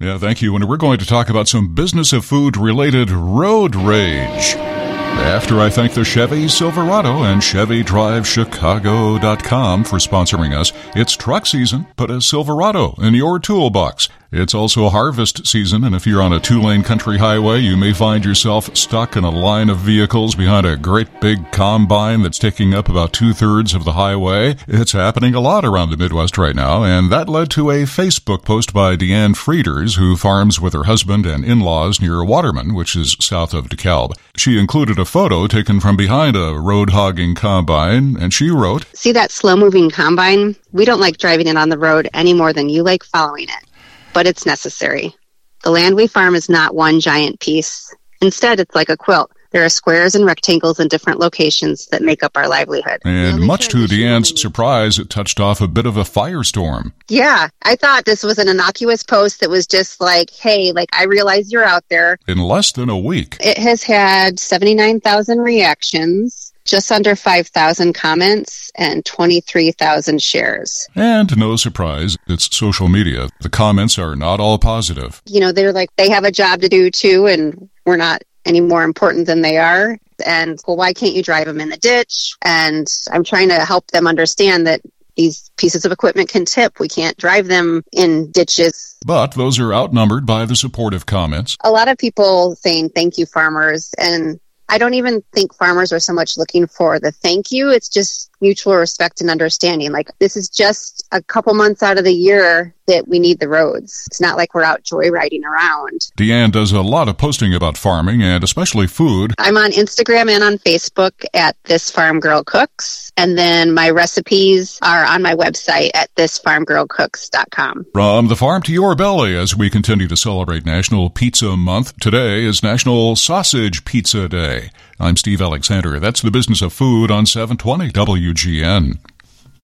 Yeah, thank you. And we're going to talk about some business of food related road rage. After I thank the Chevy Silverado and ChevyDriveChicago.com for sponsoring us, it's truck season. Put a Silverado in your toolbox. It's also harvest season, and if you're on a two lane country highway, you may find yourself stuck in a line of vehicles behind a great big combine that's taking up about two thirds of the highway. It's happening a lot around the Midwest right now, and that led to a Facebook post by Deanne Frieders, who farms with her husband and in laws near Waterman, which is south of DeKalb. She included a photo taken from behind a road hogging combine, and she wrote See that slow moving combine? We don't like driving it on the road any more than you like following it but it's necessary. The land we farm is not one giant piece. Instead, it's like a quilt. There are squares and rectangles in different locations that make up our livelihood. And much to Deanne's surprise, it touched off a bit of a firestorm. Yeah, I thought this was an innocuous post that was just like, hey, like, I realize you're out there. In less than a week, it has had 79,000 reactions just under 5,000 comments and 23,000 shares. And no surprise, it's social media. The comments are not all positive. You know, they're like, they have a job to do too, and we're not any more important than they are. And well, why can't you drive them in the ditch? And I'm trying to help them understand that these pieces of equipment can tip. We can't drive them in ditches. But those are outnumbered by the supportive comments. A lot of people saying thank you, farmers. And I don't even think farmers are so much looking for the thank you. It's just mutual respect and understanding. Like this is just a couple months out of the year that we need the roads. It's not like we're out joyriding around. Deanne does a lot of posting about farming and especially food. I'm on Instagram and on Facebook at This Farm Girl Cooks. And then my recipes are on my website at thisfarmgirlcooks.com. From the farm to your belly as we continue to celebrate National Pizza Month. Today is National Sausage Pizza Day. I'm Steve Alexander. That's the business of food on 720 WGN.